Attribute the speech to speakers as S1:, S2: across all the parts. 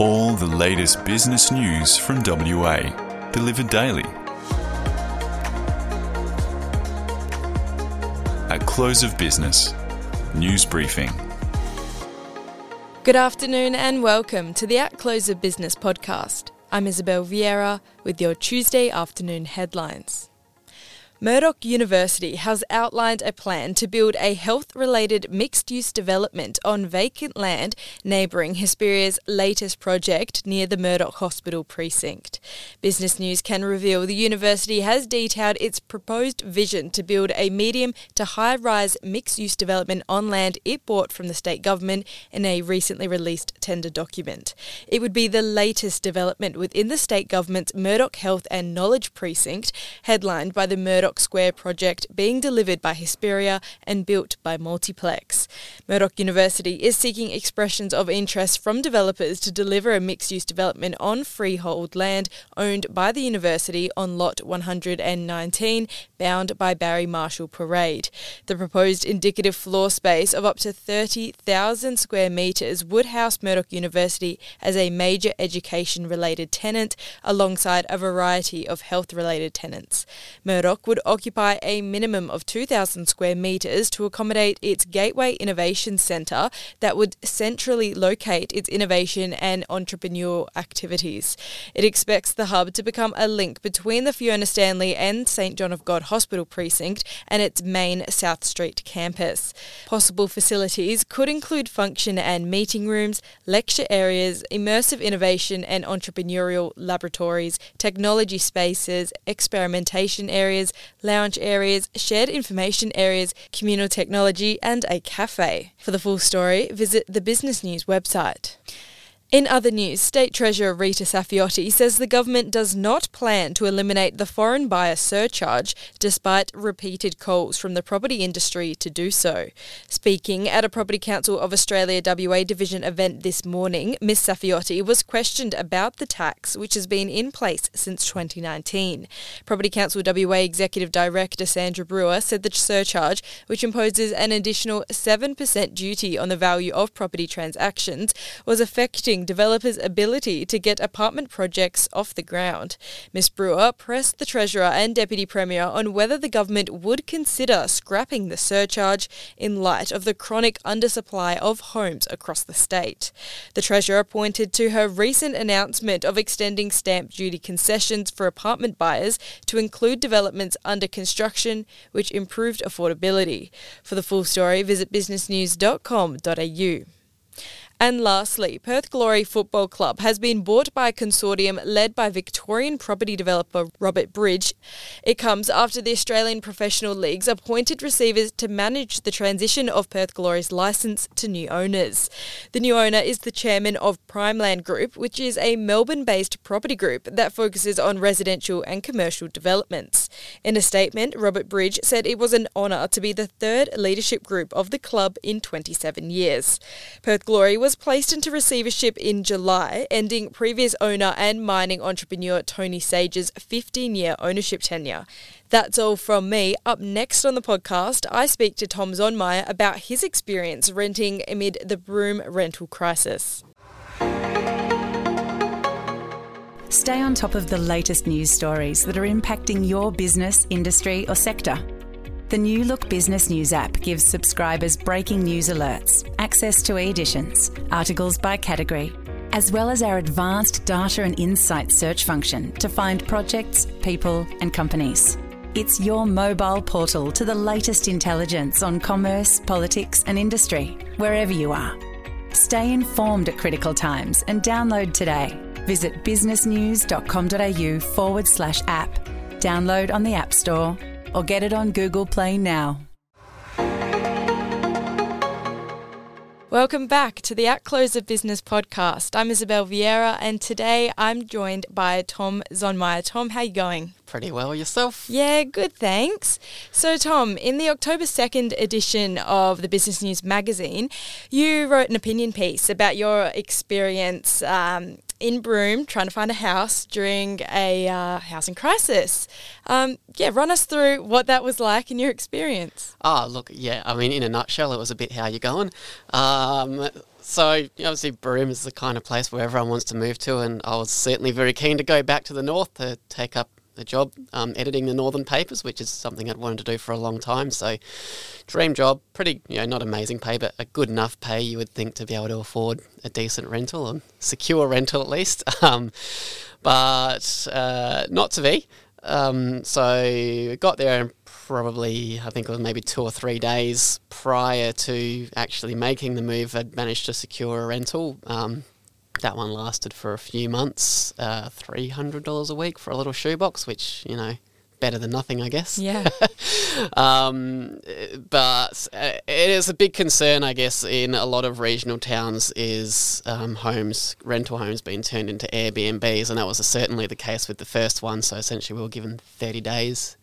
S1: All the latest business news from WA, delivered daily. At close of business, news briefing.
S2: Good afternoon and welcome to the At Close of Business podcast. I'm Isabel Vieira with your Tuesday afternoon headlines. Murdoch University has outlined a plan to build a health related mixed use development on vacant land neighbouring Hesperia's latest project near the Murdoch Hospital precinct. Business News can reveal the university has detailed its proposed vision to build a medium to high rise mixed use development on land it bought from the state government in a recently released tender document. It would be the latest development within the state government's Murdoch Health and Knowledge Precinct, headlined by the Murdoch Square project being delivered by Hesperia and built by Multiplex. Murdoch University is seeking expressions of interest from developers to deliver a mixed use development on freehold land owned by the university on lot 119, bound by Barry Marshall Parade. The proposed indicative floor space of up to 30,000 square metres would house Murdoch University as a major education related tenant alongside a variety of health related tenants. Murdoch would occupy a minimum of 2,000 square metres to accommodate its Gateway Innovation Centre that would centrally locate its innovation and entrepreneurial activities. It expects the hub to become a link between the Fiona Stanley and St John of God Hospital precinct and its main South Street campus. Possible facilities could include function and meeting rooms, lecture areas, immersive innovation and entrepreneurial laboratories, technology spaces, experimentation areas, lounge areas, shared information areas, communal technology, and a cafe. For the full story, visit the Business News website. In other news, State Treasurer Rita Saffioti says the government does not plan to eliminate the foreign buyer surcharge despite repeated calls from the property industry to do so. Speaking at a Property Council of Australia WA division event this morning, Ms Saffioti was questioned about the tax which has been in place since 2019. Property Council WA Executive Director Sandra Brewer said the surcharge, which imposes an additional 7% duty on the value of property transactions, was affecting developers' ability to get apartment projects off the ground. Ms Brewer pressed the Treasurer and Deputy Premier on whether the government would consider scrapping the surcharge in light of the chronic undersupply of homes across the state. The Treasurer pointed to her recent announcement of extending stamp duty concessions for apartment buyers to include developments under construction, which improved affordability. For the full story, visit businessnews.com.au. And lastly, Perth Glory Football Club has been bought by a consortium led by Victorian property developer Robert Bridge. It comes after the Australian Professional Leagues appointed receivers to manage the transition of Perth Glory's licence to new owners. The new owner is the chairman of Primeland Group, which is a Melbourne based property group that focuses on residential and commercial developments. In a statement, Robert Bridge said it was an honour to be the third leadership group of the club in 27 years. Perth Glory was placed into receivership in July, ending previous owner and mining entrepreneur Tony Sage's 15 year ownership tenure. That's all from me. Up next on the podcast, I speak to Tom Zaunmayr about his experience renting amid the Broome rental crisis.
S3: Stay on top of the latest news stories that are impacting your business, industry, or sector. The New Look Business News app gives subscribers breaking news alerts, access to e editions, articles by category, as well as our advanced data and insight search function to find projects, people, and companies. It's your mobile portal to the latest intelligence on commerce, politics, and industry, wherever you are. Stay informed at critical times and download today. Visit businessnews.com.au forward slash app. Download on the App Store or get it on Google Play now.
S2: Welcome back to the At Close of Business podcast. I'm Isabel Vieira, and today I'm joined by Tom Zaunmayr. Tom, how you going?
S4: Pretty well yourself.
S2: Yeah, good, thanks. So, Tom, in the October 2nd edition of the Business News magazine, you wrote an opinion piece about your experience um, in Broome trying to find a house during a uh, housing crisis. Um, yeah, run us through what that was like in your experience.
S4: Oh, look, yeah, I mean, in a nutshell, it was a bit how you going. Um, so obviously Broome is the kind of place where everyone wants to move to, and I was certainly very keen to go back to the north to take up a job um, editing the Northern papers, which is something I'd wanted to do for a long time. So, dream job, pretty, you know, not amazing pay, but a good enough pay you would think to be able to afford a decent rental, or secure rental at least. Um, but uh, not to be. Um, so, got there and probably, I think it was maybe two or three days prior to actually making the move, I'd managed to secure a rental. Um, that one lasted for a few months, uh, three hundred dollars a week for a little shoebox, which you know, better than nothing, I guess.
S2: Yeah.
S4: um, but uh, it is a big concern, I guess, in a lot of regional towns is um, homes, rental homes, being turned into Airbnbs, and that was certainly the case with the first one. So essentially, we were given thirty days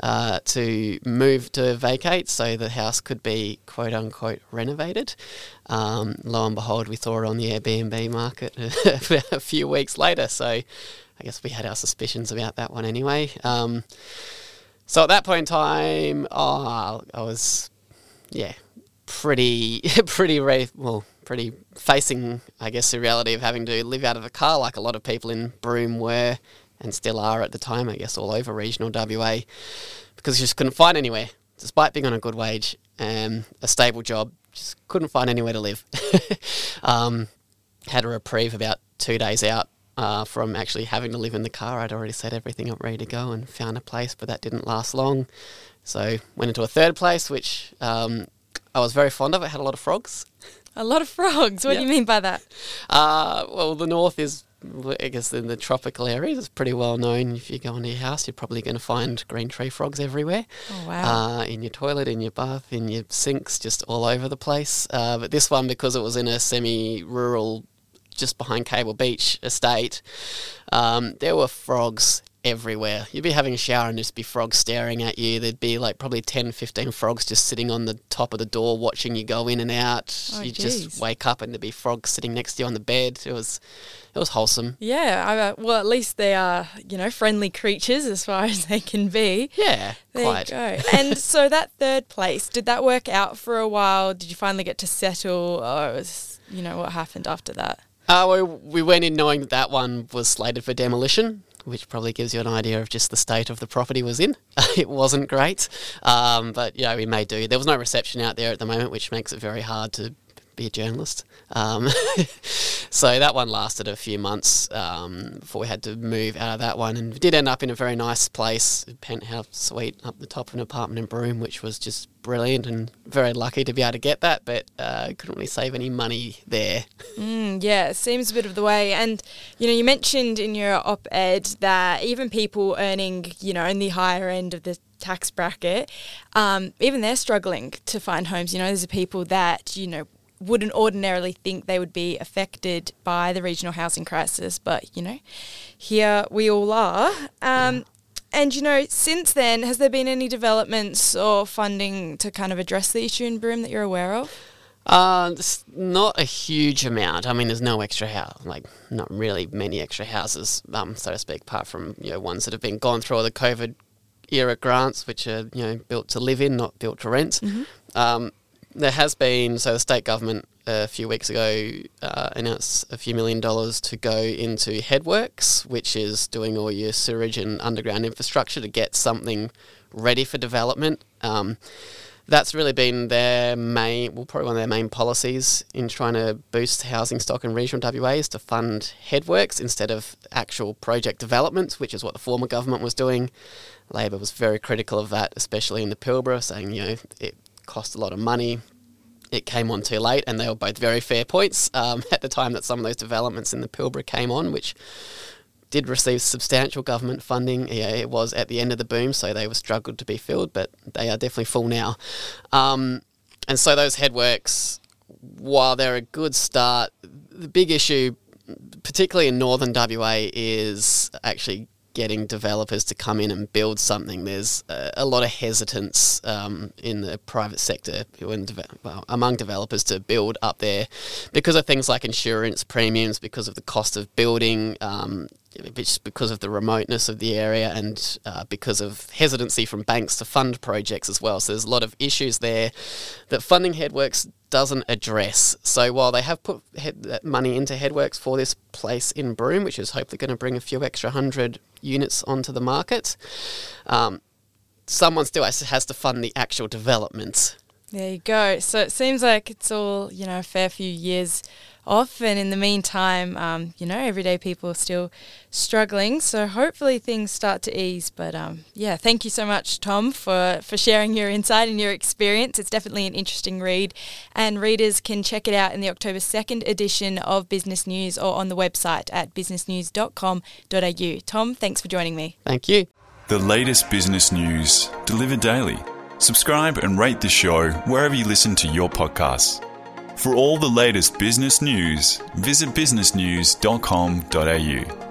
S4: uh, to move to vacate so the house could be quote unquote renovated. Um, lo and behold, we saw it on the Airbnb market a few weeks later. So I guess we had our suspicions about that one anyway. Um, so at that point in time, oh, I was, yeah, pretty, pretty, well, pretty facing, I guess, the reality of having to live out of a car like a lot of people in Broome were and still are at the time, I guess, all over regional WA, because you just couldn't find anywhere, despite being on a good wage and a stable job, just couldn't find anywhere to live. um, had a reprieve about two days out uh, from actually having to live in the car. I'd already set everything up ready to go and found a place, but that didn't last long. So went into a third place, which um, I was very fond of. It had a lot of frogs.
S2: A lot of frogs. What do you mean by that?
S4: Uh, well, the north is I guess in the tropical areas, it's pretty well known. If you go into your house, you're probably going to find green tree frogs everywhere.
S2: Oh, wow.
S4: Uh, in your toilet, in your bath, in your sinks, just all over the place. Uh, but this one, because it was in a semi rural, just behind Cable Beach estate, um, there were frogs everywhere. You'd be having a shower and just be frogs staring at you. There'd be like probably 10, 15 frogs just sitting on the top of the door watching you go in and out.
S2: Oh,
S4: you just wake up and there'd be frogs sitting next to you on the bed. It was it was wholesome.
S2: Yeah, I, uh, well, at least they are, you know, friendly creatures as far as they can be.
S4: Yeah,
S2: There
S4: quite.
S2: you go. and so that third place, did that work out for a while? Did you finally get to settle? Or was, you know, what happened after that?
S4: Uh, we, we went in knowing that that one was slated for demolition, which probably gives you an idea of just the state of the property was in. it wasn't great, um, but yeah, we may do. There was no reception out there at the moment, which makes it very hard to be a journalist. Um, so that one lasted a few months um, before we had to move out of that one, and we did end up in a very nice place, a penthouse suite up the top of an apartment in Broome, which was just brilliant, and very lucky to be able to get that. But uh, couldn't really save any money there.
S2: Mm, yeah, seems a bit of the way. And, you know, you mentioned in your op ed that even people earning, you know, in the higher end of the tax bracket, um, even they're struggling to find homes. You know, there's people that, you know, wouldn't ordinarily think they would be affected by the regional housing crisis, but, you know, here we all are. Um, And, you know, since then, has there been any developments or funding to kind of address the issue in Broome that you're aware of?
S4: Uh, not a huge amount. I mean, there's no extra house, like not really many extra houses, um, so to speak, apart from you know ones that have been gone through all the COVID era grants, which are you know built to live in, not built to rent. Um, there has been so the state government a few weeks ago uh, announced a few million dollars to go into Headworks, which is doing all your sewage and underground infrastructure to get something ready for development. Um, that's really been their main, well, probably one of their main policies in trying to boost housing stock in regional WA is to fund headworks instead of actual project developments, which is what the former government was doing. Labor was very critical of that, especially in the Pilbara, saying, you know, it cost a lot of money. It came on too late, and they were both very fair points um, at the time that some of those developments in the Pilbara came on, which did receive substantial government funding. Yeah, it was at the end of the boom, so they were struggled to be filled, but they are definitely full now. Um, and so those headworks, while they're a good start, the big issue, particularly in northern WA, is actually getting developers to come in and build something, there's a, a lot of hesitance um, in the private sector when well, among developers to build up there because of things like insurance premiums, because of the cost of building. Um, just because of the remoteness of the area and uh, because of hesitancy from banks to fund projects as well. So there's a lot of issues there that Funding Headworks doesn't address. So while they have put head, money into Headworks for this place in Broome, which is hopefully going to bring a few extra hundred units onto the market, um, someone still has, has to fund the actual development.
S2: There you go. So it seems like it's all, you know, a fair few years off. And in the meantime, um, you know, everyday people are still struggling. So hopefully things start to ease. But um, yeah, thank you so much, Tom, for, for sharing your insight and your experience. It's definitely an interesting read. And readers can check it out in the October 2nd edition of Business News or on the website at businessnews.com.au. Tom, thanks for joining me.
S4: Thank you.
S1: The latest business news delivered daily. Subscribe and rate the show wherever you listen to your podcasts. For all the latest business news, visit businessnews.com.au.